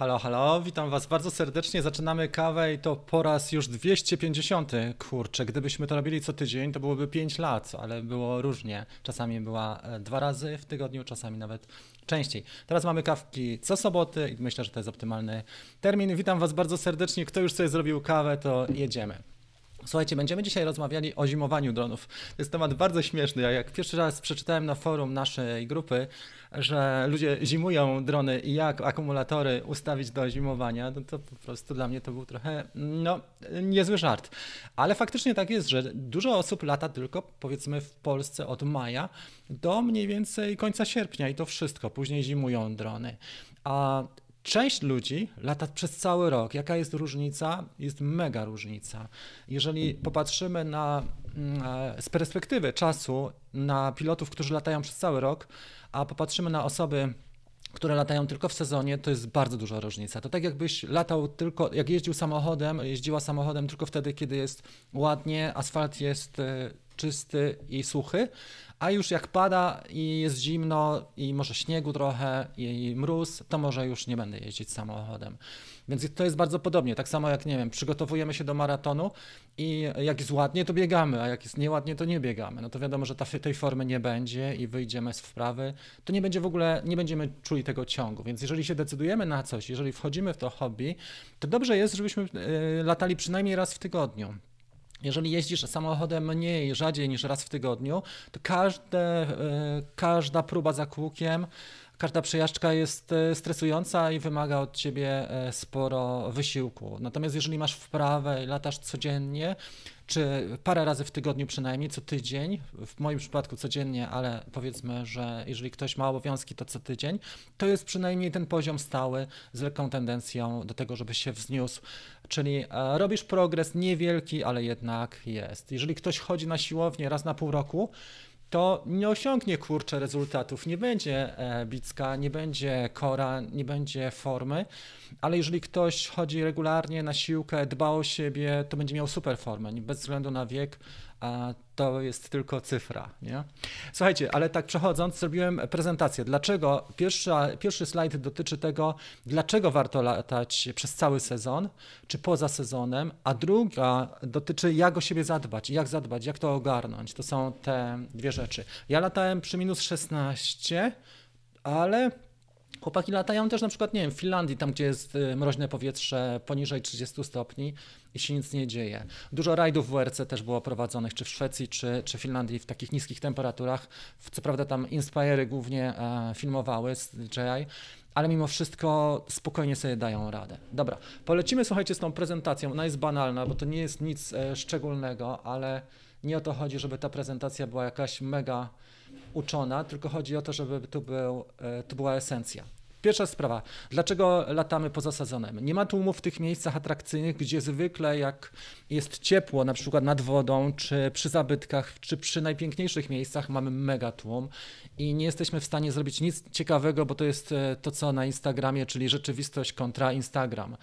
Halo, halo, witam Was bardzo serdecznie. Zaczynamy kawę i to po raz już 250. Kurczę, gdybyśmy to robili co tydzień, to byłoby 5 lat, ale było różnie. Czasami była e, dwa razy w tygodniu, czasami nawet częściej. Teraz mamy kawki co soboty i myślę, że to jest optymalny termin. Witam Was bardzo serdecznie. Kto już sobie zrobił kawę, to jedziemy. Słuchajcie, będziemy dzisiaj rozmawiali o zimowaniu dronów. To jest temat bardzo śmieszny. Ja jak pierwszy raz przeczytałem na forum naszej grupy, że ludzie zimują drony i jak akumulatory ustawić do zimowania, no to po prostu dla mnie to był trochę no, niezły żart. Ale faktycznie tak jest, że dużo osób lata tylko powiedzmy w Polsce od maja do mniej więcej końca sierpnia i to wszystko. Później zimują drony. A Część ludzi lata przez cały rok. Jaka jest różnica? Jest mega różnica. Jeżeli popatrzymy na, mm, e, z perspektywy czasu na pilotów, którzy latają przez cały rok, a popatrzymy na osoby, które latają tylko w sezonie, to jest bardzo duża różnica. To tak jakbyś latał tylko, jak jeździł samochodem, jeździła samochodem tylko wtedy, kiedy jest ładnie, asfalt jest e, czysty i suchy, a już jak pada i jest zimno i może śniegu trochę i mróz, to może już nie będę jeździć samochodem. Więc to jest bardzo podobnie. Tak samo jak, nie wiem, przygotowujemy się do maratonu i jak jest ładnie, to biegamy, a jak jest nieładnie, to nie biegamy. No to wiadomo, że ta, tej formy nie będzie i wyjdziemy z wprawy, to nie będzie w ogóle, nie będziemy czuli tego ciągu. Więc jeżeli się decydujemy na coś, jeżeli wchodzimy w to hobby, to dobrze jest, żebyśmy y, latali przynajmniej raz w tygodniu. Jeżeli jeździsz samochodem mniej, rzadziej niż raz w tygodniu, to każde, e, każda próba za kółkiem, każda przejażdżka jest e, stresująca i wymaga od ciebie e, sporo wysiłku. Natomiast jeżeli masz wprawę i latasz codziennie, czy parę razy w tygodniu przynajmniej, co tydzień, w moim przypadku codziennie, ale powiedzmy, że jeżeli ktoś ma obowiązki, to co tydzień, to jest przynajmniej ten poziom stały z lekką tendencją do tego, żeby się wzniósł. Czyli e, robisz progres niewielki, ale jednak jest. Jeżeli ktoś chodzi na siłownię raz na pół roku, to nie osiągnie kurcze rezultatów, nie będzie e, bicka, nie będzie kora, nie będzie formy, ale jeżeli ktoś chodzi regularnie na siłkę, dba o siebie, to będzie miał super formę, bez względu na wiek, a to jest tylko cyfra. Nie? Słuchajcie, ale tak przechodząc, zrobiłem prezentację. Dlaczego? Pierwsza, pierwszy slajd dotyczy tego, dlaczego warto latać przez cały sezon, czy poza sezonem, a druga dotyczy, jak o siebie zadbać, jak zadbać, jak to ogarnąć. To są te dwie rzeczy. Ja latałem przy minus 16, ale Chłopaki latają też na przykład, nie wiem, w Finlandii, tam gdzie jest y, mroźne powietrze poniżej 30 stopni i się nic nie dzieje. Dużo rajdów w WRC też było prowadzonych, czy w Szwecji, czy, czy Finlandii w takich niskich temperaturach. Co prawda tam Inspire'y głównie e, filmowały z DJI, ale mimo wszystko spokojnie sobie dają radę. Dobra, polecimy, słuchajcie, z tą prezentacją. Ona jest banalna, bo to nie jest nic e, szczególnego, ale nie o to chodzi, żeby ta prezentacja była jakaś mega uczona, tylko chodzi o to, żeby tu, był, e, tu była esencja. Pierwsza sprawa, dlaczego latamy poza sezonem? Nie ma tłumu w tych miejscach atrakcyjnych, gdzie zwykle jak jest ciepło, na przykład nad wodą, czy przy zabytkach, czy przy najpiękniejszych miejscach mamy mega tłum i nie jesteśmy w stanie zrobić nic ciekawego, bo to jest e, to, co na Instagramie, czyli rzeczywistość kontra Instagram.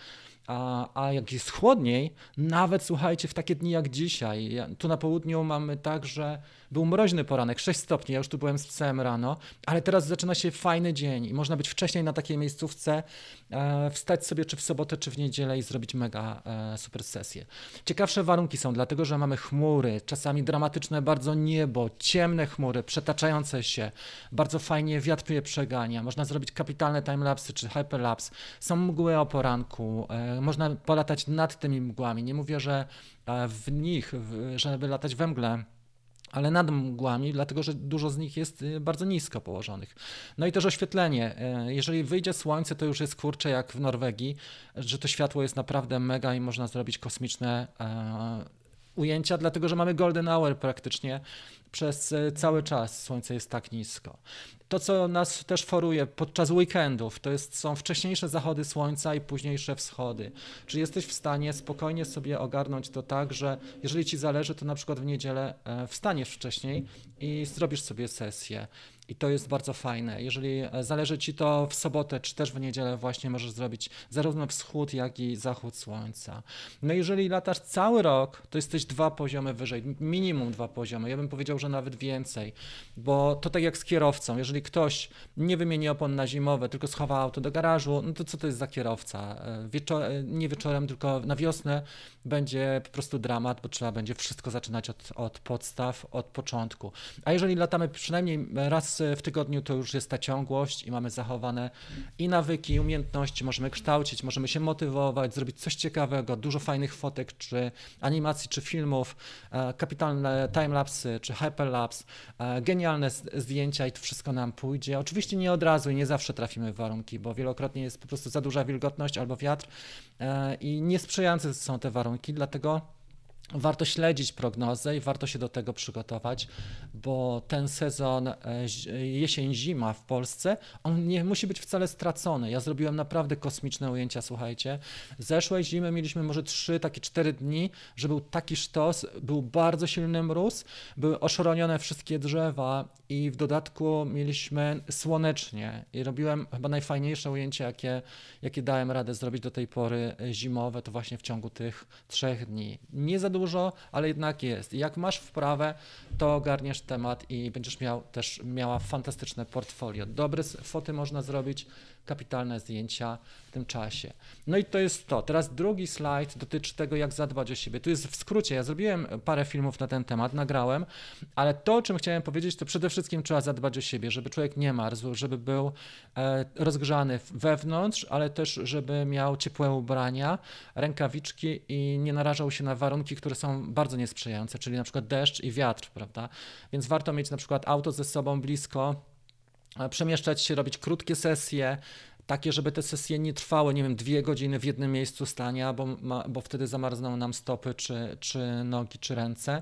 A, a jak jest chłodniej, nawet słuchajcie, w takie dni jak dzisiaj, tu na południu mamy tak, że był mroźny poranek, 6 stopni, ja już tu byłem z psem rano, ale teraz zaczyna się fajny dzień i można być wcześniej na takiej miejscówce, e, wstać sobie czy w sobotę, czy w niedzielę i zrobić mega e, super sesję. Ciekawsze warunki są, dlatego że mamy chmury, czasami dramatyczne bardzo niebo, ciemne chmury, przetaczające się, bardzo fajnie wiatr je przegania, można zrobić kapitalne timelapsy czy hyperlapse, są mgły o poranku, e, można polatać nad tymi mgłami, nie mówię, że e, w nich, żeby latać we mgle, ale nad mgłami, dlatego że dużo z nich jest y, bardzo nisko położonych. No i też oświetlenie. E, jeżeli wyjdzie słońce, to już jest kurcze jak w Norwegii, że to światło jest naprawdę mega i można zrobić kosmiczne e, ujęcia, dlatego że mamy golden hour praktycznie przez e, cały czas. Słońce jest tak nisko. To, co nas też foruje podczas weekendów, to jest, są wcześniejsze zachody słońca i późniejsze wschody. Czy jesteś w stanie spokojnie sobie ogarnąć to tak, że jeżeli ci zależy, to na przykład w niedzielę e, wstaniesz wcześniej i zrobisz sobie sesję. I to jest bardzo fajne. Jeżeli e, zależy Ci to w sobotę, czy też w niedzielę, właśnie możesz zrobić zarówno wschód, jak i zachód słońca. No jeżeli latasz cały rok, to jesteś dwa poziomy wyżej, minimum dwa poziomy. Ja bym powiedział że nawet więcej, bo to tak jak z kierowcą, jeżeli ktoś nie wymieni opon na zimowe, tylko schowa auto do garażu, no to co to jest za kierowca? E, Wieczor nie wieczorem, tylko na wiosnę będzie po prostu dramat, bo trzeba będzie wszystko zaczynać od, od podstaw, od początku. A jeżeli latamy przynajmniej raz w tygodniu, to już jest ta ciągłość i mamy zachowane i nawyki, i umiejętności, możemy kształcić, możemy się motywować, zrobić coś ciekawego, dużo fajnych fotek, czy animacji, czy filmów, e, kapitalne timelapsy, czy hyperlapse, e, genialne zdjęcia i to wszystko nam pójdzie. Oczywiście nie od razu i nie zawsze trafimy w warunki, bo wielokrotnie jest po prostu za duża wilgotność albo wiatr e, i niesprzyjające są te warunki, dlatego Warto śledzić prognozę i warto się do tego przygotować, bo ten sezon e, jesień-zima w Polsce, on nie musi być wcale stracony. Ja zrobiłem naprawdę kosmiczne ujęcia, słuchajcie. Zeszłej zimy mieliśmy może 3, takie 4 dni, że był taki sztos, był bardzo silny mróz, były oszoronione wszystkie drzewa i w dodatku mieliśmy słonecznie i robiłem chyba najfajniejsze ujęcie, jakie, jakie dałem radę zrobić do tej pory e, zimowe, to właśnie w ciągu tych trzech dni. Nie za dużo, ale jednak jest. I jak masz wprawę, to ogarniesz temat i będziesz miał też miała fantastyczne portfolio. Dobre foty można zrobić, kapitalne zdjęcia w tym czasie. No i to jest to. Teraz drugi slajd dotyczy tego, jak zadbać o siebie. Tu jest w skrócie, ja zrobiłem parę filmów na ten temat, nagrałem, ale to, o czym chciałem powiedzieć, to przede wszystkim trzeba zadbać o siebie, żeby człowiek nie marzł, żeby był e, rozgrzany wewnątrz, ale też, żeby miał ciepłe ubrania, rękawiczki i nie narażał się na warunki, które są bardzo niesprzyjające, czyli na przykład deszcz i wiatr, prawda? Więc warto mieć na przykład auto ze sobą blisko, przemieszczać się, robić krótkie sesje, takie, żeby te sesje nie trwały, nie wiem, dwie godziny w jednym miejscu stania, bo, bo wtedy zamarzną nam stopy, czy, czy nogi, czy ręce,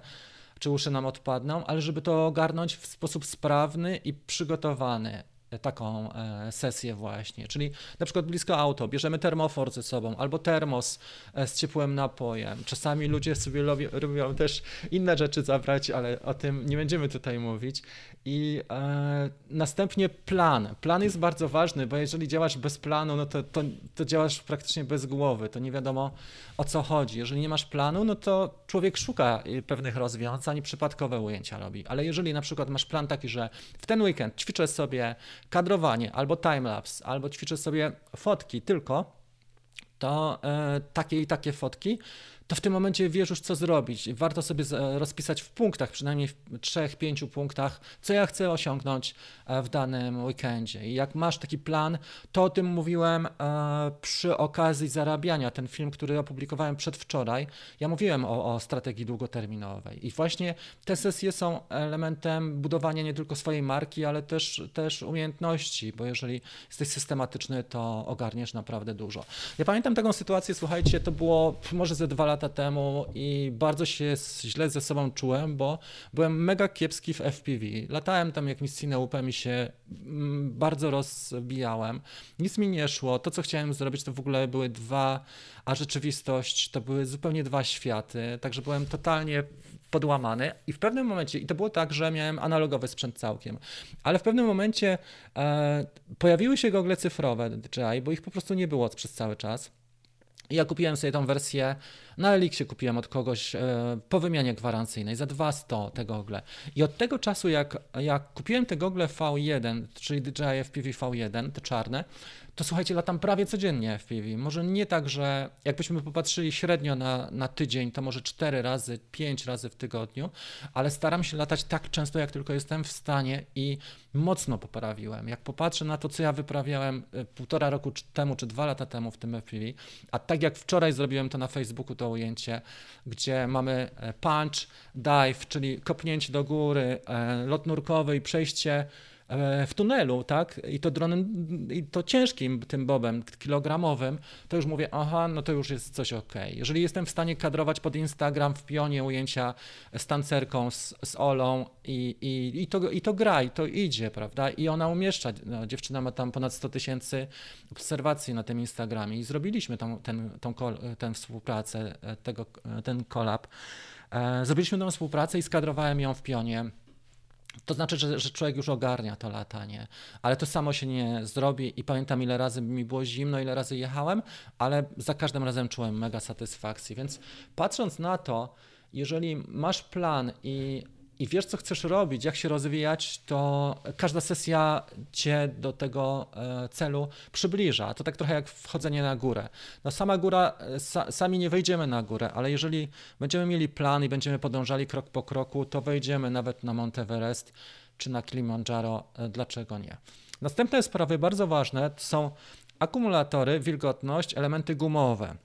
czy uszy nam odpadną, ale żeby to ogarnąć w sposób sprawny i przygotowany taką e, sesję właśnie, czyli na przykład blisko auto, bierzemy termofor ze sobą albo termos e, z ciepłym napojem. Czasami ludzie sobie lubią też inne rzeczy zabrać, ale o tym nie będziemy tutaj mówić. I e, następnie plan. Plan jest bardzo ważny, bo jeżeli działasz bez planu, no to, to, to działasz praktycznie bez głowy, to nie wiadomo o co chodzi. Jeżeli nie masz planu, no to człowiek szuka pewnych rozwiązań przypadkowe ujęcia robi. Ale jeżeli na przykład masz plan taki, że w ten weekend ćwiczę sobie kadrowanie albo timelapse, albo ćwiczę sobie fotki tylko, to e, takie i takie fotki, to w tym momencie wiesz już, co zrobić. Warto sobie rozpisać w punktach, przynajmniej w trzech, pięciu punktach, co ja chcę osiągnąć e, w danym weekendzie. I jak masz taki plan, to o tym mówiłem e, przy okazji zarabiania. Ten film, który opublikowałem przedwczoraj, ja mówiłem o, o strategii długoterminowej. I właśnie te sesje są elementem budowania nie tylko swojej marki, ale też, też umiejętności, bo jeżeli jesteś systematyczny, to ogarniesz naprawdę dużo. Ja pamiętam taką sytuację, słuchajcie, to było może ze dwa lata lata temu i bardzo się źle ze sobą czułem, bo byłem mega kiepski w FPV. Latałem tam jakimś cineupem i się mm, bardzo rozbijałem. Nic mi nie szło. To, co chciałem zrobić, to w ogóle były dwa, a rzeczywistość to były zupełnie dwa światy. Także byłem totalnie podłamany i w pewnym momencie, i to było tak, że miałem analogowy sprzęt całkiem, ale w pewnym momencie e, pojawiły się gogle cyfrowe DJI, bo ich po prostu nie było przez cały czas. Ja kupiłem sobie tą wersję na Elixie kupiłem od kogoś e, po wymianie gwarancyjnej za 200 te gogle. I od tego czasu, jak, jak kupiłem te gogle V1, czyli DJI FPV V1, te czarne, to słuchajcie, latam prawie codziennie FPV. Może nie tak, że jakbyśmy popatrzyli średnio na, na tydzień, to może 4 razy, 5 razy w tygodniu, ale staram się latać tak często, jak tylko jestem w stanie i mocno poprawiłem. Jak popatrzę na to, co ja wyprawiałem e, półtora roku temu, czy dwa lata temu w tym FPV, a tak jak wczoraj zrobiłem to na Facebooku, to ujęcie, gdzie mamy e, punch, dive, czyli kopnięcie do góry, e, lot nurkowy i przejście w tunelu, tak, i to dronem, i to ciężkim tym bobem, kilogramowym, to już mówię, aha, no to już jest coś ok. Jeżeli jestem w stanie kadrować pod Instagram w pionie ujęcia z tancerką, z, z Olą i, i, i, to, i to gra, i to idzie, prawda, i ona umieszcza, no, dziewczyna ma tam ponad 100 tysięcy obserwacji na tym Instagramie i zrobiliśmy tą, ten, tą, ten współpracę, e, tego, e, ten kolab. Zrobiliśmy tą współpracę i skadrowałem ją w pionie to znaczy, że, że człowiek już ogarnia to latanie, ale to samo się nie zrobi i pamiętam ile razy mi było zimno, ile razy jechałem, ale za każdym razem czułem mega satysfakcję, więc patrząc na to, jeżeli masz plan i i wiesz, co chcesz robić, jak się rozwijać, to każda sesja cię do tego e, celu przybliża. To tak trochę jak wchodzenie na górę. No sama góra, sa, sami nie wejdziemy na górę, ale jeżeli będziemy mieli plan i będziemy podążali krok po kroku, to wejdziemy nawet na Mount Everest czy na Kilimandżaro. E, dlaczego nie? Następne sprawy bardzo ważne to są akumulatory, wilgotność, elementy gumowe.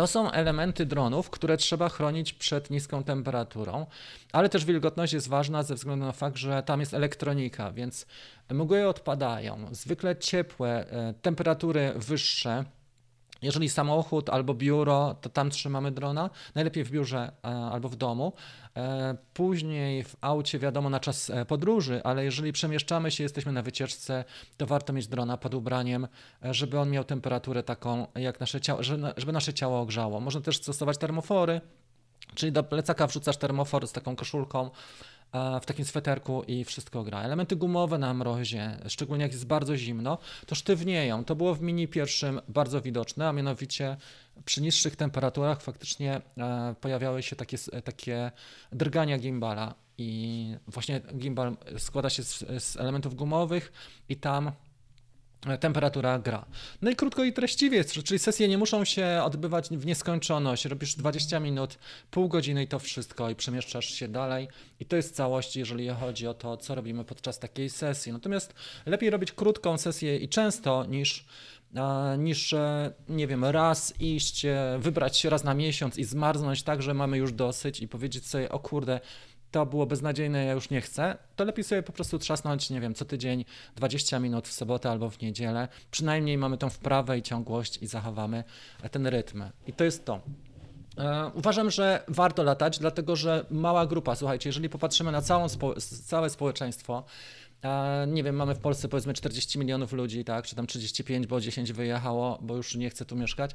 To są elementy dronów, które trzeba chronić przed niską temperaturą, ale też wilgotność jest ważna ze względu na fakt, że tam jest elektronika, więc mgły odpadają. Zwykle ciepłe, e, temperatury wyższe jeżeli samochód albo biuro, to tam trzymamy drona, najlepiej w biurze e, albo w domu. E, później w aucie, wiadomo, na czas e, podróży, ale jeżeli przemieszczamy się, jesteśmy na wycieczce, to warto mieć drona pod ubraniem, żeby on miał temperaturę taką, jak nasze ciało, żeby nasze ciało ogrzało. Można też stosować termofory, czyli do plecaka wrzucasz termofor z taką koszulką, w takim sweterku i wszystko gra. Elementy gumowe na mrozie, szczególnie jak jest bardzo zimno, to sztywnieją. To było w mini pierwszym bardzo widoczne, a mianowicie przy niższych temperaturach faktycznie e, pojawiały się takie, takie drgania gimbala i właśnie gimbal składa się z, z elementów gumowych i tam temperatura gra. No i krótko i treściwie, czyli sesje nie muszą się odbywać w nieskończoność. Robisz 20 minut, pół godziny i to wszystko i przemieszczasz się dalej. I to jest całość, jeżeli chodzi o to, co robimy podczas takiej sesji. Natomiast lepiej robić krótką sesję i często niż niż, e, nie wiem, raz iść, e, wybrać się raz na miesiąc i zmarznąć tak, że mamy już dosyć i powiedzieć sobie, o kurde, to było beznadziejne, ja już nie chcę, to lepiej sobie po prostu trzasnąć, nie wiem, co tydzień 20 minut w sobotę albo w niedzielę. Przynajmniej mamy tą wprawę i ciągłość i zachowamy ten rytm. I to jest to. E, uważam, że warto latać, dlatego że mała grupa, słuchajcie, jeżeli popatrzymy na całą całe społeczeństwo, nie wiem, mamy w Polsce powiedzmy 40 milionów ludzi, tak, czy tam 35, bo 10 wyjechało, bo już nie chce tu mieszkać,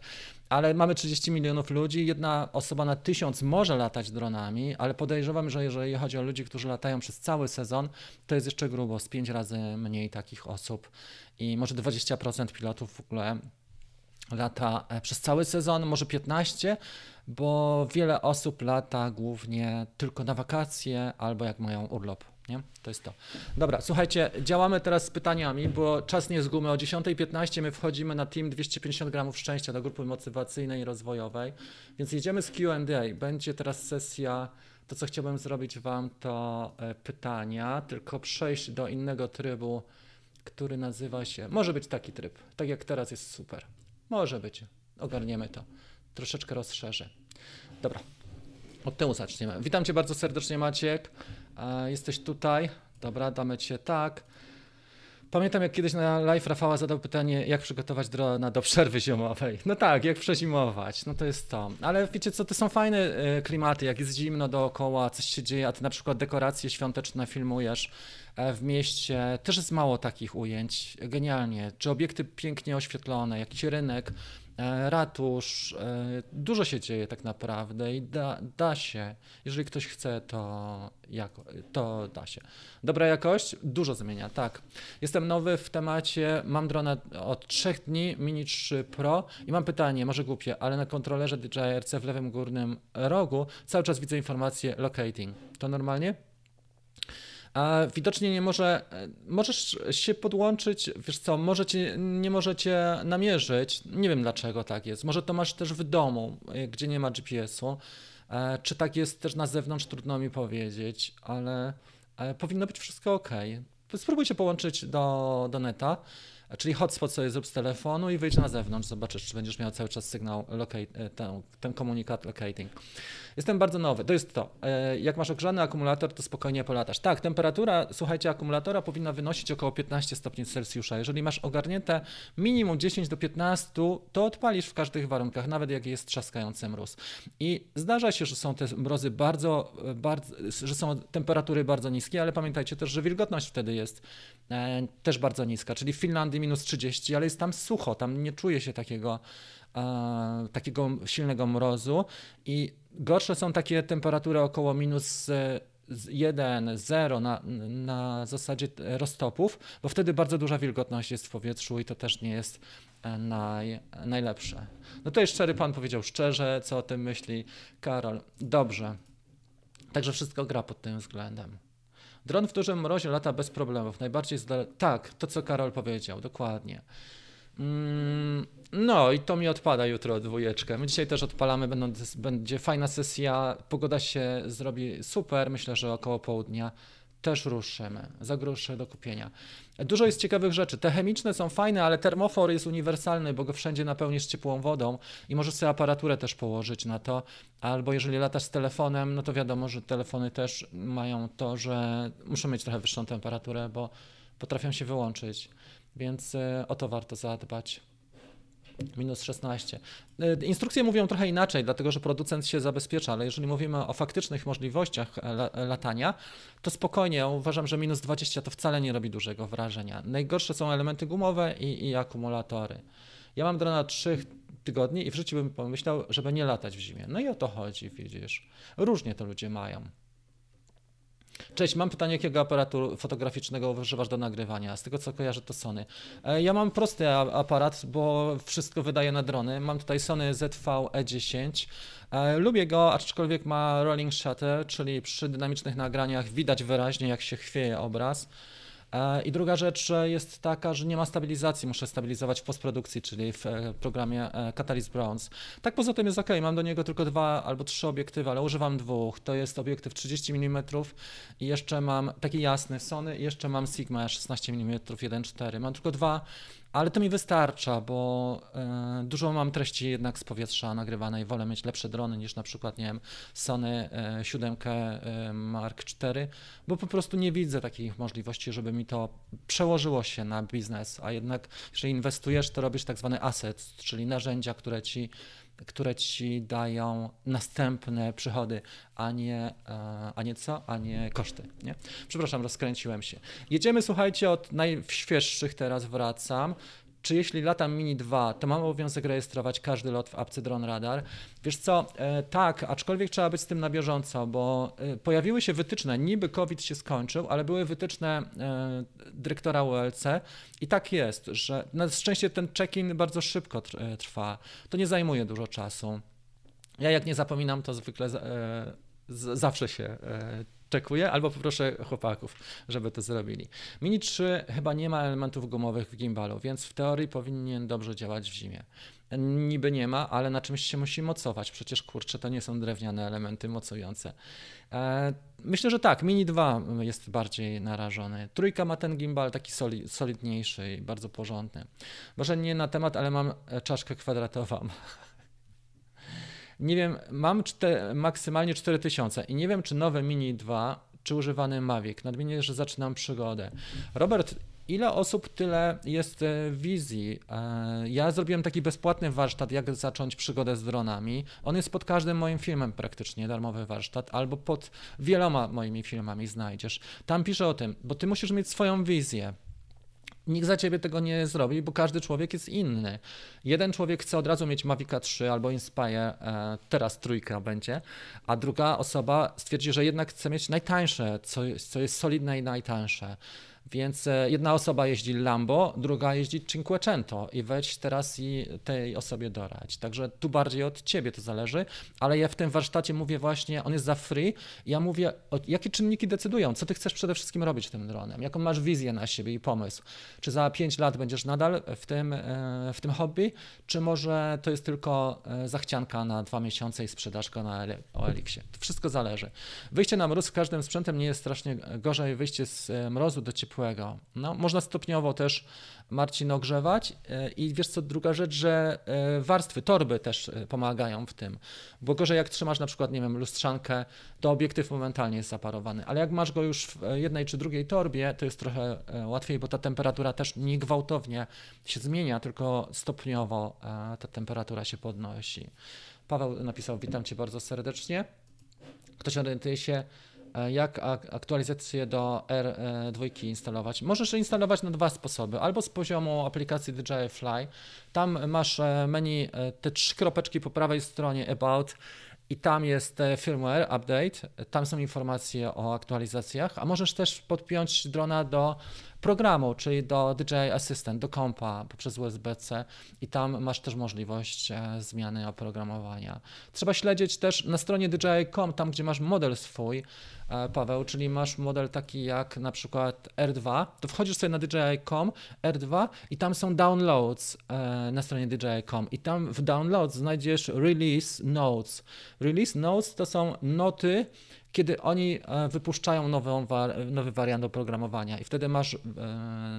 ale mamy 30 milionów ludzi, jedna osoba na tysiąc może latać dronami, ale podejrzewam, że jeżeli chodzi o ludzi, którzy latają przez cały sezon, to jest jeszcze grubo, z 5 razy mniej takich osób. I może 20% pilotów w ogóle lata e, przez cały sezon, może 15, bo wiele osób lata głównie tylko na wakacje albo jak mają urlop. Nie? To jest to. Dobra, słuchajcie, działamy teraz z pytaniami, bo czas nie z gumy. O 10.15 my wchodzimy na team 250 gramów szczęścia do grupy motywacyjnej i rozwojowej, więc jedziemy z Q&A. Będzie teraz sesja, to co chciałbym zrobić Wam to e, pytania, tylko przejść do innego trybu, który nazywa się, może być taki tryb, tak jak teraz jest super. Może być, ogarniemy to. Troszeczkę rozszerzę. Dobra, od tyłu zaczniemy. Witam Cię bardzo serdecznie Maciek. Jesteś tutaj. Dobra, damy cię tak. Pamiętam, jak kiedyś na live Rafała zadał pytanie, jak przygotować drona do przerwy zimowej. No tak, jak przezimować, no to jest to. Ale wiecie co, to są fajne e, klimaty, jak jest zimno dookoła, coś się dzieje, a ty na przykład dekoracje świąteczne filmujesz e, w mieście. Też jest mało takich ujęć. Genialnie. Czy obiekty pięknie oświetlone, jakiś rynek, E, ratusz, e, dużo się dzieje tak naprawdę i da, da się, jeżeli ktoś chce, to, jako, to da się. Dobra jakość? Dużo zmienia, tak. Jestem nowy w temacie, mam drona od 3 dni, Mini 3 Pro i mam pytanie, może głupie, ale na kontrolerze DJI RC w lewym górnym rogu cały czas widzę informację locating. To normalnie? Widocznie nie może, możesz się podłączyć, wiesz co, może cię, nie możecie namierzyć, nie wiem dlaczego tak jest, może to masz też w domu, gdzie nie ma GPS-u, e, czy tak jest też na zewnątrz, trudno mi powiedzieć, ale powinno być wszystko ok. Spróbuj się połączyć do, do neta, czyli hotspot sobie zrób z telefonu i wyjdź na zewnątrz, zobaczysz, czy będziesz miał cały czas sygnał, e, ten, ten komunikat locating. Jestem bardzo nowy, to jest to. E, jak masz ogrzany akumulator, to spokojnie polatasz. Tak, temperatura, słuchajcie, akumulatora powinna wynosić około 15 stopni Celsjusza. Jeżeli masz ogarnięte minimum 10 do 15, to odpalisz w każdych warunkach, nawet jak jest trzaskający mróz. I zdarza się, że są te mrozy bardzo, bardzo że są temperatury bardzo niskie, ale pamiętajcie też, że wilgotność wtedy jest e, też bardzo niska, czyli w Finlandii minus 30, ale jest tam sucho, tam nie czuje się takiego, e, takiego silnego mrozu i Gorsze są takie temperatury około minus 1, 0 na, na zasadzie roztopów, bo wtedy bardzo duża wilgotność jest w powietrzu i to też nie jest e, naj, najlepsze. No to jest szczery pan powiedział szczerze, co o tym myśli Karol. Dobrze. Także wszystko gra pod tym względem. Dron w dużym mrozie lata bez problemów. Najbardziej zdale... Tak, to co Karol powiedział, dokładnie. Mm, no i to mi odpada jutro dwójeczkę. My dzisiaj też odpalamy, będą, będzie fajna sesja, pogoda się zrobi super, myślę, że około południa też ruszymy, za grosze do kupienia. Dużo jest ciekawych rzeczy. Te chemiczne są fajne, ale termofor jest uniwersalny, bo go wszędzie napełnisz ciepłą wodą i możesz sobie aparaturę też położyć na to. Albo jeżeli latasz z telefonem, no to wiadomo, że telefony też mają to, że muszą mieć trochę wyższą temperaturę, bo potrafią się wyłączyć. Więc e, o to warto zadbać. Minus 16. E, instrukcje mówią trochę inaczej, dlatego że producent się zabezpiecza, ale jeżeli mówimy o faktycznych możliwościach e, latania, to spokojnie, uważam, że minus 20 to wcale nie robi dużego wrażenia. Najgorsze są elementy gumowe i, i akumulatory. Ja mam drona 3 tygodni i w życiu bym pomyślał, żeby nie latać w zimie. No i o to chodzi, widzisz. Różnie to ludzie mają. Cześć, mam pytanie, jakiego aparatu fotograficznego używasz do nagrywania? Z tego co kojarzę, to Sony. E, ja mam prosty aparat, bo wszystko wydaje na drony. Mam tutaj Sony ZV-E10. E, lubię go, aczkolwiek ma rolling shutter, czyli przy dynamicznych nagraniach widać wyraźnie, jak się chwieje obraz. E, I druga rzecz jest taka, że nie ma stabilizacji, muszę stabilizować w postprodukcji, czyli w e, programie e, Catalyst Bronze. Tak poza tym jest ok, mam do niego tylko dwa albo trzy obiektywy, ale używam dwóch. To jest obiektyw 30 mm i jeszcze mam taki jasny Sony i jeszcze mam Sigma 16 mm 1.4. Mam tylko dwa ale to mi wystarcza, bo y, dużo mam treści jednak z powietrza nagrywanej. Wolę mieć lepsze drony niż na przykład, nie wiem, Sony y, 7 y, Mark IV, bo po prostu nie widzę takich możliwości, żeby mi to przełożyło się na biznes. A jednak, jeżeli inwestujesz, to robisz tak zwany asset, czyli narzędzia, które ci które ci dają następne przychody, a nie, e, a nie co? A nie koszty. Nie? Przepraszam, rozkręciłem się. Jedziemy, słuchajcie, od najświeższych teraz wracam czy jeśli latam Mini 2, to mam obowiązek rejestrować każdy lot w apce Drone Radar? Wiesz co, e, tak, aczkolwiek trzeba być z tym na bieżąco, bo e, pojawiły się wytyczne, niby COVID się skończył, ale były wytyczne e, dyrektora ULC i tak jest, że na szczęście ten check-in bardzo szybko trwa. To nie zajmuje dużo czasu. Ja jak nie zapominam, to zwykle zawsze się czekuję, albo poproszę chłopaków, żeby to zrobili. Mini 3 chyba nie ma elementów gumowych w gimbalu, więc w teorii powinien dobrze działać w zimie. Niby nie ma, ale na czymś się musi mocować. Przecież kurczę, to nie są drewniane elementy mocujące. E, myślę, że tak, Mini 2 jest bardziej narażony. Trójka ma ten gimbal taki soli, solidniejszy i bardzo porządny. Może nie na temat, ale mam czaszkę kwadratową. Nie wiem, mam czte, maksymalnie 4000 i nie wiem, czy nowe Mini 2, czy używany Mavic. Nadmienię, że zaczynam przygodę. Robert, ile osób, tyle jest e, wizji. E, ja zrobiłem taki bezpłatny warsztat, jak zacząć przygodę z dronami. On jest pod każdym moim filmem praktycznie, darmowy warsztat, albo pod wieloma moimi filmami znajdziesz. Tam piszę o tym, bo ty musisz mieć swoją wizję. Nikt za ciebie tego nie zrobi, bo każdy człowiek jest inny. Jeden człowiek chce od razu mieć Mavica 3 albo Inspire, e, teraz trójka będzie, a druga osoba stwierdzi, że jednak chce mieć najtańsze, co co jest solidne i najtańsze. Więc e, jedna osoba jeździ Lambo, druga jeździ Cinquecento i weź teraz i tej osobie dorać. Także tu bardziej od ciebie to zależy, ale ja w tym warsztacie mówię właśnie, on jest za free, ja mówię, jakie czynniki decydują, co ty chcesz przede wszystkim robić tym dronem, jaką masz wizję na siebie i pomysł. Czy za 5 lat będziesz nadal w tym, e, w tym hobby, czy może to jest tylko e, zachcianka na dwa miesiące i sprzedaż go na OLX-ie. To wszystko zależy. Wyjście na mróz w każdym sprzętem nie jest strasznie gorzej, wyjście z mrozu do ciepła ciepłego. No, można stopniowo też Marcin ogrzewać e, i wiesz co, druga rzecz, że e, warstwy, torby też e, pomagają w tym, bo gorzej jak trzymasz na przykład, nie wiem, lustrzankę, to obiektyw momentalnie jest zaparowany, ale jak masz go już w jednej czy drugiej torbie, to jest trochę łatwiej, bo ta temperatura też nie gwałtownie się zmienia, tylko stopniowo ta temperatura się podnosi. Paweł napisał, witam Cię bardzo serdecznie. Ktoś orientuje się, jak aktualizację do R2 instalować. Możesz instalować na dwa sposoby, albo z poziomu aplikacji DJI Fly. Tam masz e, menu, e, te trzy kropeczki po prawej stronie About i tam jest firmware update, tam są informacje o aktualizacjach, a możesz też podpiąć drona do programu, czyli do DJI Assistant, do kompa poprzez USB-C i tam masz też możliwość e, zmiany oprogramowania. Trzeba śledzić też na stronie DJI.com, tam gdzie masz model swój, e, Paweł, czyli masz model taki jak na przykład R2, to wchodzisz sobie na DJI.com, R2 i tam są downloads e, na stronie DJI.com i tam w downloads znajdziesz release notes. Release notes to są noty, kiedy oni e, wypuszczają nową, nowy wariant oprogramowania i wtedy masz e,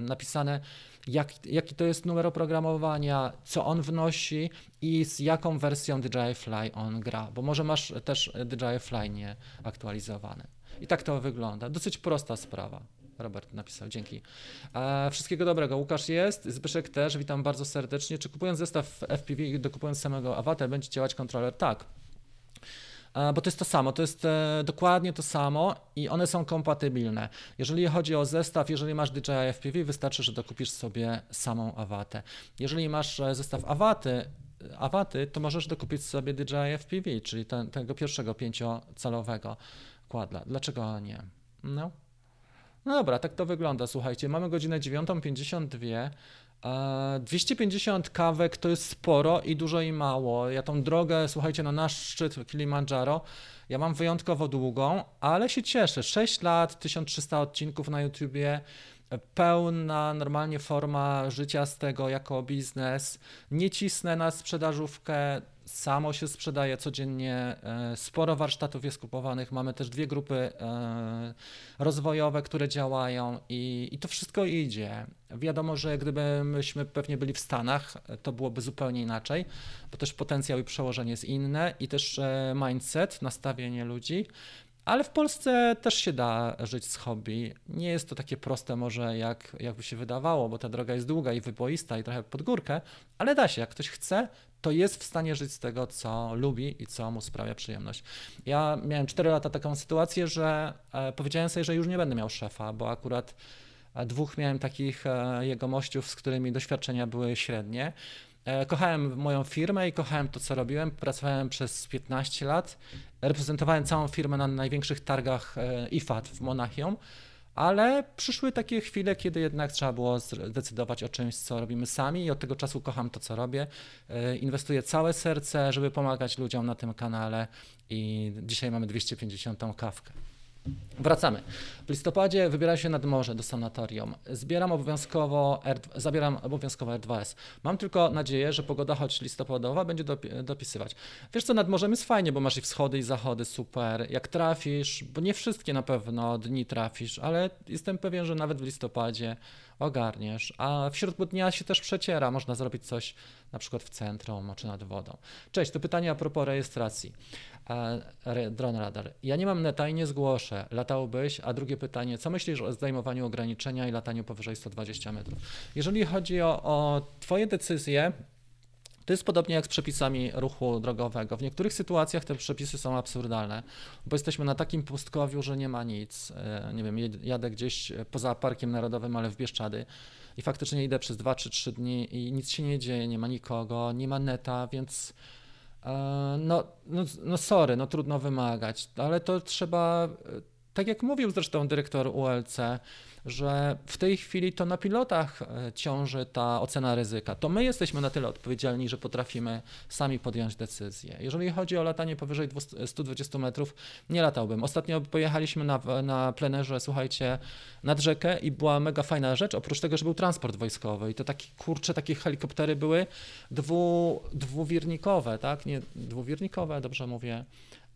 napisane, jak, jaki to jest numer oprogramowania, co on wnosi i z jaką wersją DJI Fly on gra, bo może masz też DJI Fly nie aktualizowany. I tak to wygląda. Dosyć prosta sprawa. Robert napisał, dzięki. E, wszystkiego dobrego. Łukasz jest, Zbyszek też, witam bardzo serdecznie. Czy kupując zestaw FPV i dokupując samego Avatar będzie działać kontroler? Tak. E, bo to jest to samo, to jest e, dokładnie to samo i one są kompatybilne. Jeżeli chodzi o zestaw, jeżeli masz DJI FPV, wystarczy, że dokupisz sobie samą awatę. Jeżeli masz e, zestaw awaty, awaty, to możesz dokupić sobie DJI FPV, czyli ten, tego pierwszego pięciocalowego kładla. Dlaczego nie? No. No dobra, tak to wygląda. Słuchajcie, mamy godzinę 9.52. 250 kawek to jest sporo i dużo i mało. Ja tą drogę, słuchajcie, na nasz szczyt Kilimandżaro, ja mam wyjątkowo długą, ale się cieszę. 6 lat, 1300 odcinków na YouTubie, pełna, normalnie forma życia z tego jako biznes. Nie cisnę na sprzedażówkę, samo się sprzedaje codziennie. E, sporo warsztatów jest kupowanych. Mamy też dwie grupy e, rozwojowe, które działają i, i to wszystko idzie. Wiadomo, że gdybyśmy pewnie byli w Stanach, to byłoby zupełnie inaczej, bo też potencjał i przełożenie jest inne i też e, mindset, nastawienie ludzi. Ale w Polsce też się da żyć z hobby. Nie jest to takie proste może jak, jakby się wydawało, bo ta droga jest długa i wyboista i trochę pod górkę, ale da się. Jak ktoś chce, to jest w stanie żyć z tego, co lubi i co mu sprawia przyjemność. Ja miałem 4 lata taką sytuację, że e, powiedziałem sobie, że już nie będę miał szefa, bo akurat e, dwóch miałem takich e, jegomościów, z którymi doświadczenia były średnie. Kochałem moją firmę i kochałem to, co robiłem. Pracowałem przez 15 lat. Reprezentowałem całą firmę na największych targach IFAT w Monachium ale przyszły takie chwile, kiedy jednak trzeba było zdecydować o czymś, co robimy sami i od tego czasu kocham to, co robię. E, inwestuję całe serce, żeby pomagać ludziom na tym kanale i dzisiaj mamy 250 kawkę. Wracamy. W listopadzie wybieram się nad morze do sanatorium. Zbieram obowiązkowo R, zabieram obowiązkowo R2S. Mam tylko nadzieję, że pogoda, choć listopadowa, będzie dopisywać. Wiesz co, nad morzem jest fajnie, bo masz i wschody, i zachody, super. Jak trafisz, bo nie wszystkie na pewno dni trafisz, ale jestem pewien, że nawet w listopadzie ogarniesz, a w środku dnia się też przeciera, można zrobić coś na przykład w centrum czy nad wodą. Cześć, to pytanie a propos rejestracji. Drone Radar. Ja nie mam neta i nie zgłoszę. Latałbyś? A drugie pytanie, co myślisz o zdejmowaniu ograniczenia i lataniu powyżej 120 metrów? Jeżeli chodzi o, o Twoje decyzje, to jest podobnie jak z przepisami ruchu drogowego. W niektórych sytuacjach te przepisy są absurdalne, bo jesteśmy na takim pustkowiu, że nie ma nic. E, nie wiem, jadę gdzieś poza Parkiem Narodowym, ale w Bieszczady i faktycznie idę przez 2 czy 3 dni i nic się nie dzieje, nie ma nikogo, nie ma neta, więc e, no, no, no sorry, no trudno wymagać, ale to trzeba, e, tak jak mówił zresztą dyrektor ULC, że w tej chwili to na pilotach e, ciąży ta ocena ryzyka. To my jesteśmy na tyle odpowiedzialni, że potrafimy sami podjąć decyzję. Jeżeli chodzi o latanie powyżej 120 metrów, nie latałbym. Ostatnio pojechaliśmy na, na plenerze, słuchajcie, nad rzekę i była mega fajna rzecz, oprócz tego, że był transport wojskowy i to takie, kurcze, takie helikoptery były dwu, dwuwirnikowe, tak? Nie, dwuwirnikowe, dobrze mówię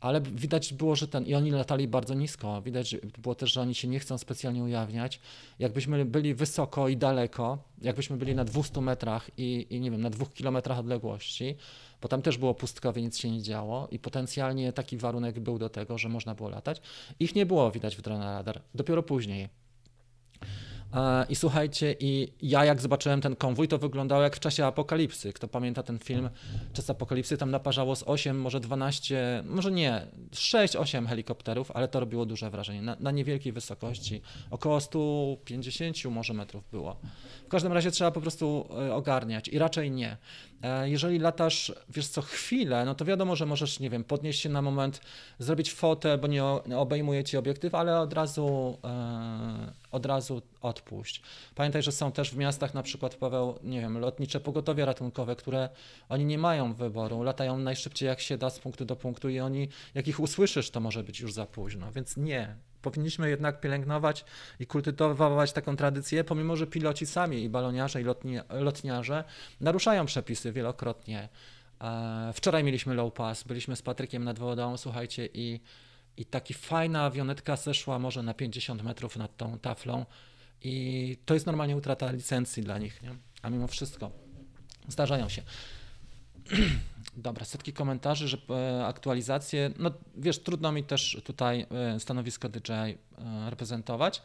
ale widać było, że ten, i oni latali bardzo nisko, widać było też, że oni się nie chcą specjalnie ujawniać. Jakbyśmy byli wysoko i daleko, jakbyśmy byli na 200 metrach i, i nie wiem, na dwóch kilometrach odległości, bo tam też było pustkowie, nic się nie działo i potencjalnie taki warunek był do tego, że można było latać. Ich nie było widać w drona radar, dopiero później. I słuchajcie, i ja jak zobaczyłem ten konwój, to wyglądało jak w czasie apokalipsy. Kto pamięta ten film Czas apokalipsy, tam naparzało z 8, może 12, może nie, 6-8 helikopterów, ale to robiło duże wrażenie. Na, na niewielkiej wysokości, około 150 może metrów było. W każdym razie trzeba po prostu e, ogarniać i raczej nie. E, jeżeli latasz, wiesz co, chwilę, no to wiadomo, że możesz, nie wiem, podnieść się na moment, zrobić fotę, bo nie obejmuje ci obiektyw, ale od razu e, od razu odpuść. Pamiętaj, że są też w miastach na przykład, Paweł, nie wiem, lotnicze pogotowie ratunkowe, które oni nie mają wyboru, latają najszybciej jak się da z punktu do punktu i oni, jak ich usłyszysz, to może być już za późno, więc nie. Powinniśmy jednak pielęgnować i kultywować taką tradycję, pomimo że piloci sami i baloniarze i lotni, lotniarze naruszają przepisy wielokrotnie. E, wczoraj mieliśmy low pass, byliśmy z Patrykiem nad wodą, słuchajcie, i, i taki fajna awionetka zeszła może na 50 metrów nad tą taflą i to jest normalnie utrata licencji dla nich, nie? a mimo wszystko zdarzają się. Dobra, setki komentarzy, że e, aktualizacje, no wiesz, trudno mi też tutaj e, stanowisko DJ reprezentować.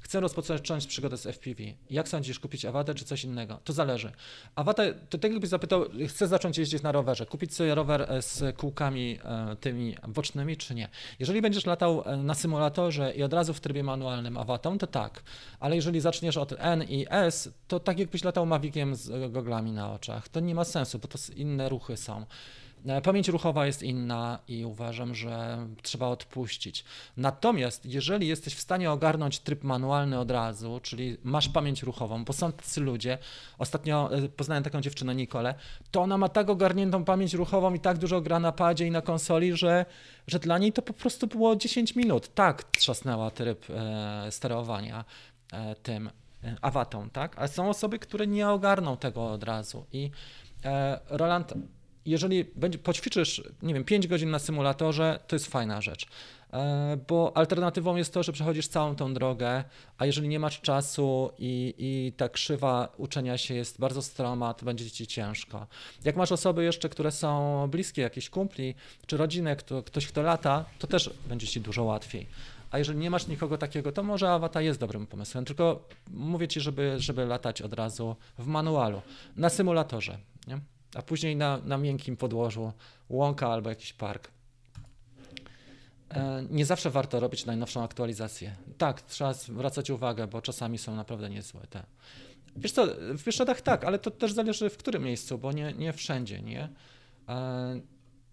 Chcę rozpocząć przygodę z FPV. Jak sądzisz, kupić awatę czy coś innego? To zależy. Awatę, to tak jakbyś zapytał, chcę zacząć jeździć na rowerze, kupić sobie rower e, z kółkami e, tymi bocznymi czy nie? Jeżeli będziesz latał e, na symulatorze i od razu w trybie manualnym awatą, to tak. Ale jeżeli zaczniesz od N i S, to tak jakbyś latał Maviciem z goglami na oczach. To nie ma sensu, bo to inne ruchy są. E, pamięć ruchowa jest inna i uważam, że trzeba odpuścić. Natomiast jeżeli jesteś w stanie ogarnąć tryb manualny od razu, czyli masz pamięć ruchową, bo są tacy ludzie, ostatnio e, poznałem taką dziewczynę Nikolę, to ona ma tak ogarniętą pamięć ruchową i tak dużo gra na padzie i na konsoli, że, że dla niej to po prostu było 10 minut. Tak trzasnęła tryb e, sterowania e, tym e, awatą, tak? Ale są osoby, które nie ogarną tego od razu i e, Roland jeżeli będzie, poćwiczysz, nie wiem, 5 godzin na symulatorze, to jest fajna rzecz. E, bo alternatywą jest to, że przechodzisz całą tą drogę, a jeżeli nie masz czasu i, i ta krzywa uczenia się jest bardzo stroma, to będzie ci ciężko. Jak masz osoby jeszcze, które są bliskie, jakieś kumpli czy rodzinę, kto, ktoś, kto lata, to też będzie ci dużo łatwiej. A jeżeli nie masz nikogo takiego, to może Awata jest dobrym pomysłem. Tylko mówię ci, żeby, żeby latać od razu w manualu, na symulatorze. Nie? A później na, na miękkim podłożu łąka albo jakiś park. E, nie zawsze warto robić najnowszą aktualizację. Tak, trzeba zwracać uwagę, bo czasami są naprawdę niezłe te. Wiesz co, w Bieszczadach tak, ale to też zależy w którym miejscu, bo nie, nie wszędzie, nie? E,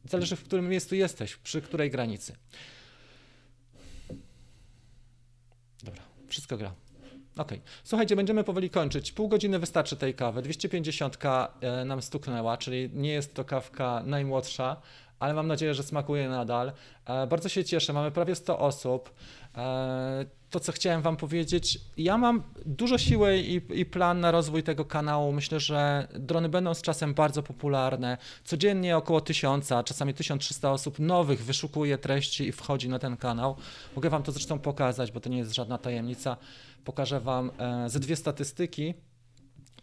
zależy w którym miejscu jesteś, przy której granicy. Dobra, wszystko gra. Okej. Okay. Słuchajcie, będziemy powoli kończyć. Pół godziny wystarczy tej kawy. 250 e, nam stuknęła, czyli nie jest to kawka najmłodsza, ale mam nadzieję, że smakuje nadal. E, bardzo się cieszę, mamy prawie 100 osób. E, to, co chciałem Wam powiedzieć, ja mam dużo siły i, i, plan na rozwój tego kanału. Myślę, że drony będą z czasem bardzo popularne. Codziennie około 1000, czasami 1300 osób nowych wyszukuje treści i wchodzi na ten kanał. Mogę Wam to zresztą pokazać, bo to nie jest żadna tajemnica. Pokażę Wam e, ze dwie statystyki,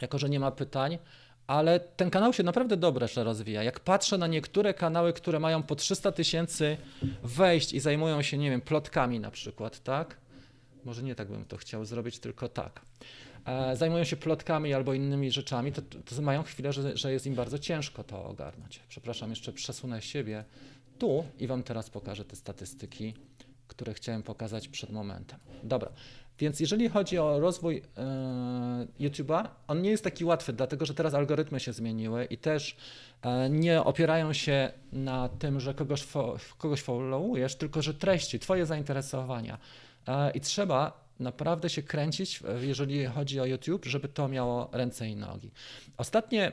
jako że nie ma pytań, ale ten kanał się naprawdę dobrze rozwija. Jak patrzę na niektóre kanały, które mają po 300 tysięcy wejść i zajmują się, nie wiem, plotkami na przykład, tak? Może nie tak bym to chciał zrobić, tylko tak. E, zajmują się plotkami albo innymi rzeczami, to, to mają chwilę, że, że jest im bardzo ciężko to ogarnąć. Przepraszam, jeszcze przesunę siebie tu i Wam teraz pokażę te statystyki, które chciałem pokazać przed momentem. Dobra, więc jeżeli chodzi o rozwój e, YouTube'a, on nie jest taki łatwy, dlatego że teraz algorytmy się zmieniły i też e, nie opierają się na tym, że kogoś, fo, kogoś followujesz, tylko że treści, Twoje zainteresowania. E, I trzeba naprawdę się kręcić, jeżeli chodzi o YouTube, żeby to miało ręce i nogi. Ostatnie,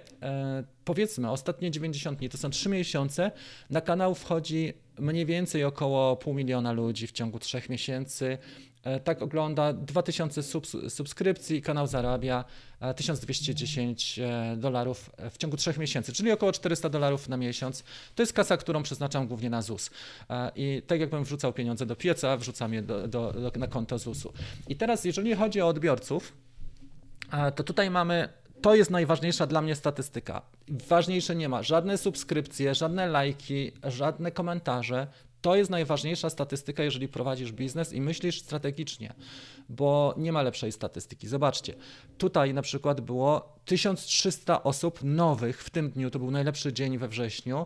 powiedzmy, ostatnie 90 dni, to są 3 miesiące, na kanał wchodzi mniej więcej około pół miliona ludzi w ciągu 3 miesięcy. E, tak ogląda 2000 subs subskrypcji, kanał zarabia 1210 e, e, dolarów w ciągu 3 miesięcy, czyli około 400 dolarów na miesiąc. To jest kasa, którą przeznaczam głównie na ZUS. I tak jakbym wrzucał pieniądze do pieca, wrzucam je do, do, do, na konto ZUS-u. I teraz, jeżeli chodzi o odbiorców, to tutaj mamy to jest najważniejsza dla mnie statystyka. Ważniejsze nie ma żadne subskrypcje, żadne lajki, żadne komentarze. To jest najważniejsza statystyka, jeżeli prowadzisz biznes i myślisz strategicznie, bo nie ma lepszej statystyki. Zobaczcie, tutaj na przykład było 1300 osób nowych w tym dniu, to był najlepszy dzień we wrześniu.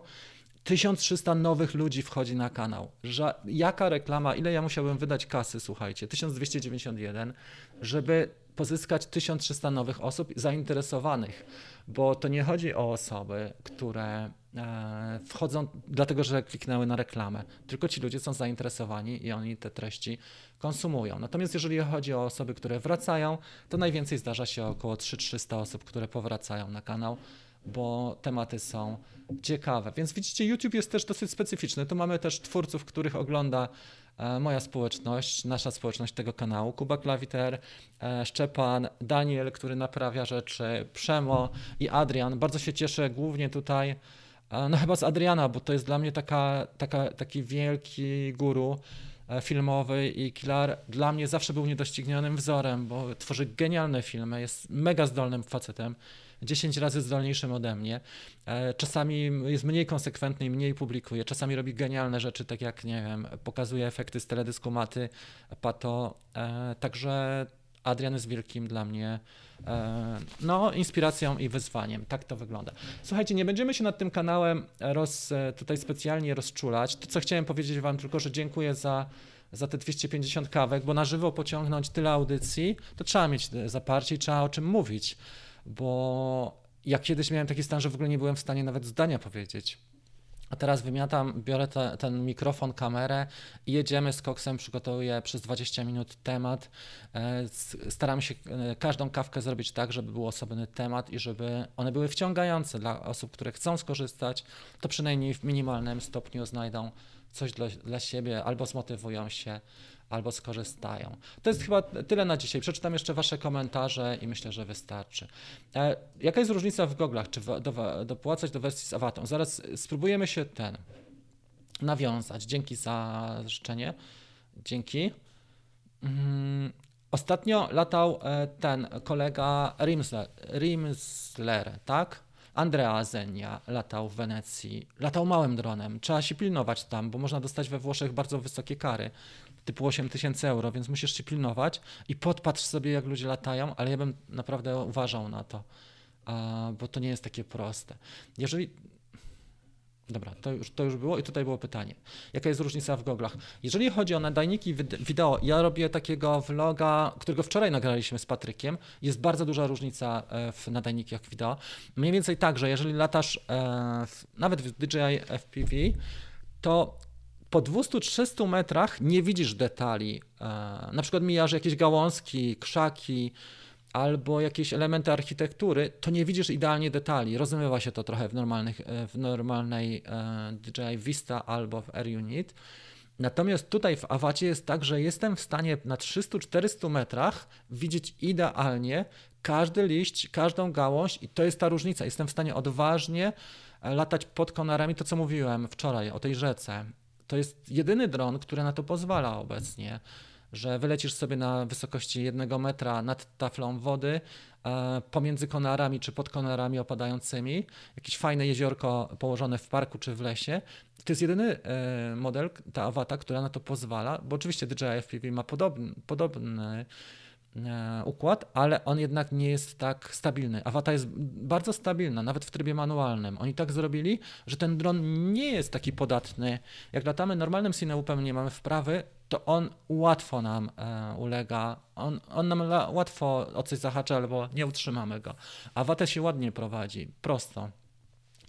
1300 nowych ludzi wchodzi na kanał. Jaka reklama, ile ja musiałbym wydać kasy, słuchajcie, 1291, żeby pozyskać 1300 nowych osób zainteresowanych, bo to nie chodzi o osoby, które e, wchodzą dlatego, że kliknęły na reklamę, tylko ci ludzie są zainteresowani i oni te treści konsumują. Natomiast jeżeli chodzi o osoby, które wracają, to najwięcej zdarza się około 3300 osób, które powracają na kanał bo tematy są ciekawe. Więc widzicie, YouTube jest też dosyć specyficzny. Tu mamy też twórców, których ogląda moja społeczność, nasza społeczność tego kanału. Kuba Klawiter, e, Szczepan, Daniel, który naprawia rzeczy, Przemo i Adrian. Bardzo się cieszę głównie tutaj, e, no chyba z Adriana, bo to jest dla mnie taka, taka, taki wielki guru filmowy i Kilar dla mnie zawsze był niedoścignionym wzorem, bo tworzy genialne filmy, jest mega zdolnym facetem 10 razy zdolniejszym ode mnie. E, czasami jest mniej konsekwentny i mniej publikuje. Czasami robi genialne rzeczy, tak jak, nie wiem, pokazuje efekty z teledysku Maty, Pato. E, także Adrian jest wielkim dla mnie e, no, inspiracją i wyzwaniem. Tak to wygląda. Słuchajcie, nie będziemy się nad tym kanałem roz, tutaj specjalnie rozczulać. To, co chciałem powiedzieć Wam, tylko że dziękuję za, za te 250 kawek, bo na żywo pociągnąć tyle audycji, to trzeba mieć zaparcie i trzeba o czym mówić bo ja kiedyś miałem taki stan, że w ogóle nie byłem w stanie nawet zdania powiedzieć. A teraz wymiatam, biorę te, ten mikrofon, kamerę i jedziemy z koksem, przygotowuję przez 20 minut temat. E, staram się e, każdą kawkę zrobić tak, żeby był osobny temat i żeby one były wciągające dla osób, które chcą skorzystać, to przynajmniej w minimalnym stopniu znajdą coś dla, dla siebie albo zmotywują się, albo skorzystają. To jest chyba tyle na dzisiaj. Przeczytam jeszcze Wasze komentarze i myślę, że wystarczy. E, jaka jest różnica w goglach? Czy do, dopłacać do wersji z awatą? Zaraz spróbujemy się ten nawiązać. Dzięki za życzenie. Dzięki. Mm, ostatnio latał e, ten kolega Rimsler, Rimsler tak? Andrea Zenia latał w Wenecji, latał małym dronem. Trzeba się pilnować tam, bo można dostać we Włoszech bardzo wysokie kary typu 8 tysięcy euro, więc musisz się pilnować i podpatrz sobie, jak ludzie latają, ale ja bym naprawdę uważał na to, bo to nie jest takie proste. Jeżeli Dobra, to już, to już było i tutaj było pytanie. Jaka jest różnica w goglach? Jeżeli chodzi o nadajniki wideo, ja robię takiego vloga, którego wczoraj nagraliśmy z Patrykiem. Jest bardzo duża różnica e, w nadajnikach wideo. Mniej więcej tak, że jeżeli latasz e, w, nawet w DJI FPV, to po 200-300 metrach nie widzisz detali. E, na przykład mijasz jakieś gałązki, krzaki albo jakieś elementy architektury, to nie widzisz idealnie detali. Rozmywa się to trochę w, normalnych, e, w normalnej e, DJI Vista albo w Air Unit. Natomiast tutaj w awacie jest tak, że jestem w stanie na 300-400 metrach widzieć idealnie każdy liść, każdą gałąź i to jest ta różnica. Jestem w stanie odważnie latać pod konarami, to co mówiłem wczoraj o tej rzece to jest jedyny dron, który na to pozwala obecnie, że wylecisz sobie na wysokości jednego metra nad taflą wody, e, pomiędzy konarami czy pod konarami opadającymi, jakieś fajne jeziorko położone w parku czy w lesie. To jest jedyny e, model, ta awata, która na to pozwala, bo oczywiście DJI FPV ma podobny, podobny układ, ale on jednak nie jest tak stabilny. Awata jest bardzo stabilna, nawet w trybie manualnym. Oni tak zrobili, że ten dron nie jest taki podatny. Jak latamy normalnym Cineupem, nie mamy wprawy, to on łatwo nam e, ulega, on, on nam łatwo o coś zahacza, albo nie utrzymamy go. Awata się ładnie prowadzi, prosto.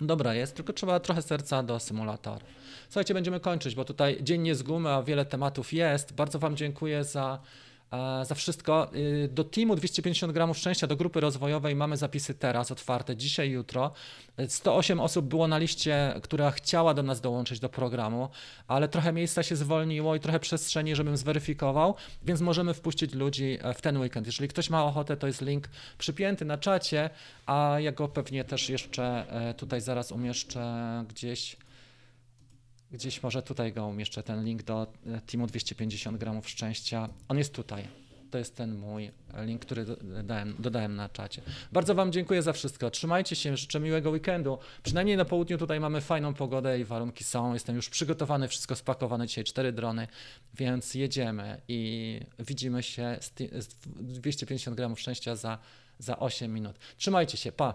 Dobra jest, tylko trzeba trochę serca do symulatora. Słuchajcie, będziemy kończyć, bo tutaj dzień nie z gumy, a wiele tematów jest. Bardzo Wam dziękuję za za wszystko. Y, do teamu 250 gramów szczęścia, do grupy rozwojowej mamy zapisy teraz otwarte, dzisiaj, jutro. 108 osób było na liście, która chciała do nas dołączyć do programu, ale trochę miejsca się zwolniło i trochę przestrzeni, żebym zweryfikował, więc możemy wpuścić ludzi e, w ten weekend. Jeżeli ktoś ma ochotę, to jest link przypięty na czacie, a ja go pewnie też jeszcze e, tutaj zaraz umieszczę gdzieś Gdzieś może tutaj go umieszczę, ten link do e, Teamu 250 gramów szczęścia. On jest tutaj. To jest ten mój link, który dodałem, dodałem na czacie. Bardzo Wam dziękuję za wszystko. Trzymajcie się, życzę miłego weekendu. Przynajmniej na południu tutaj mamy fajną pogodę i warunki są. Jestem już przygotowany, wszystko spakowane. Dzisiaj cztery drony, więc jedziemy i widzimy się z 250 gramów szczęścia za, za 8 minut. Trzymajcie się, pa!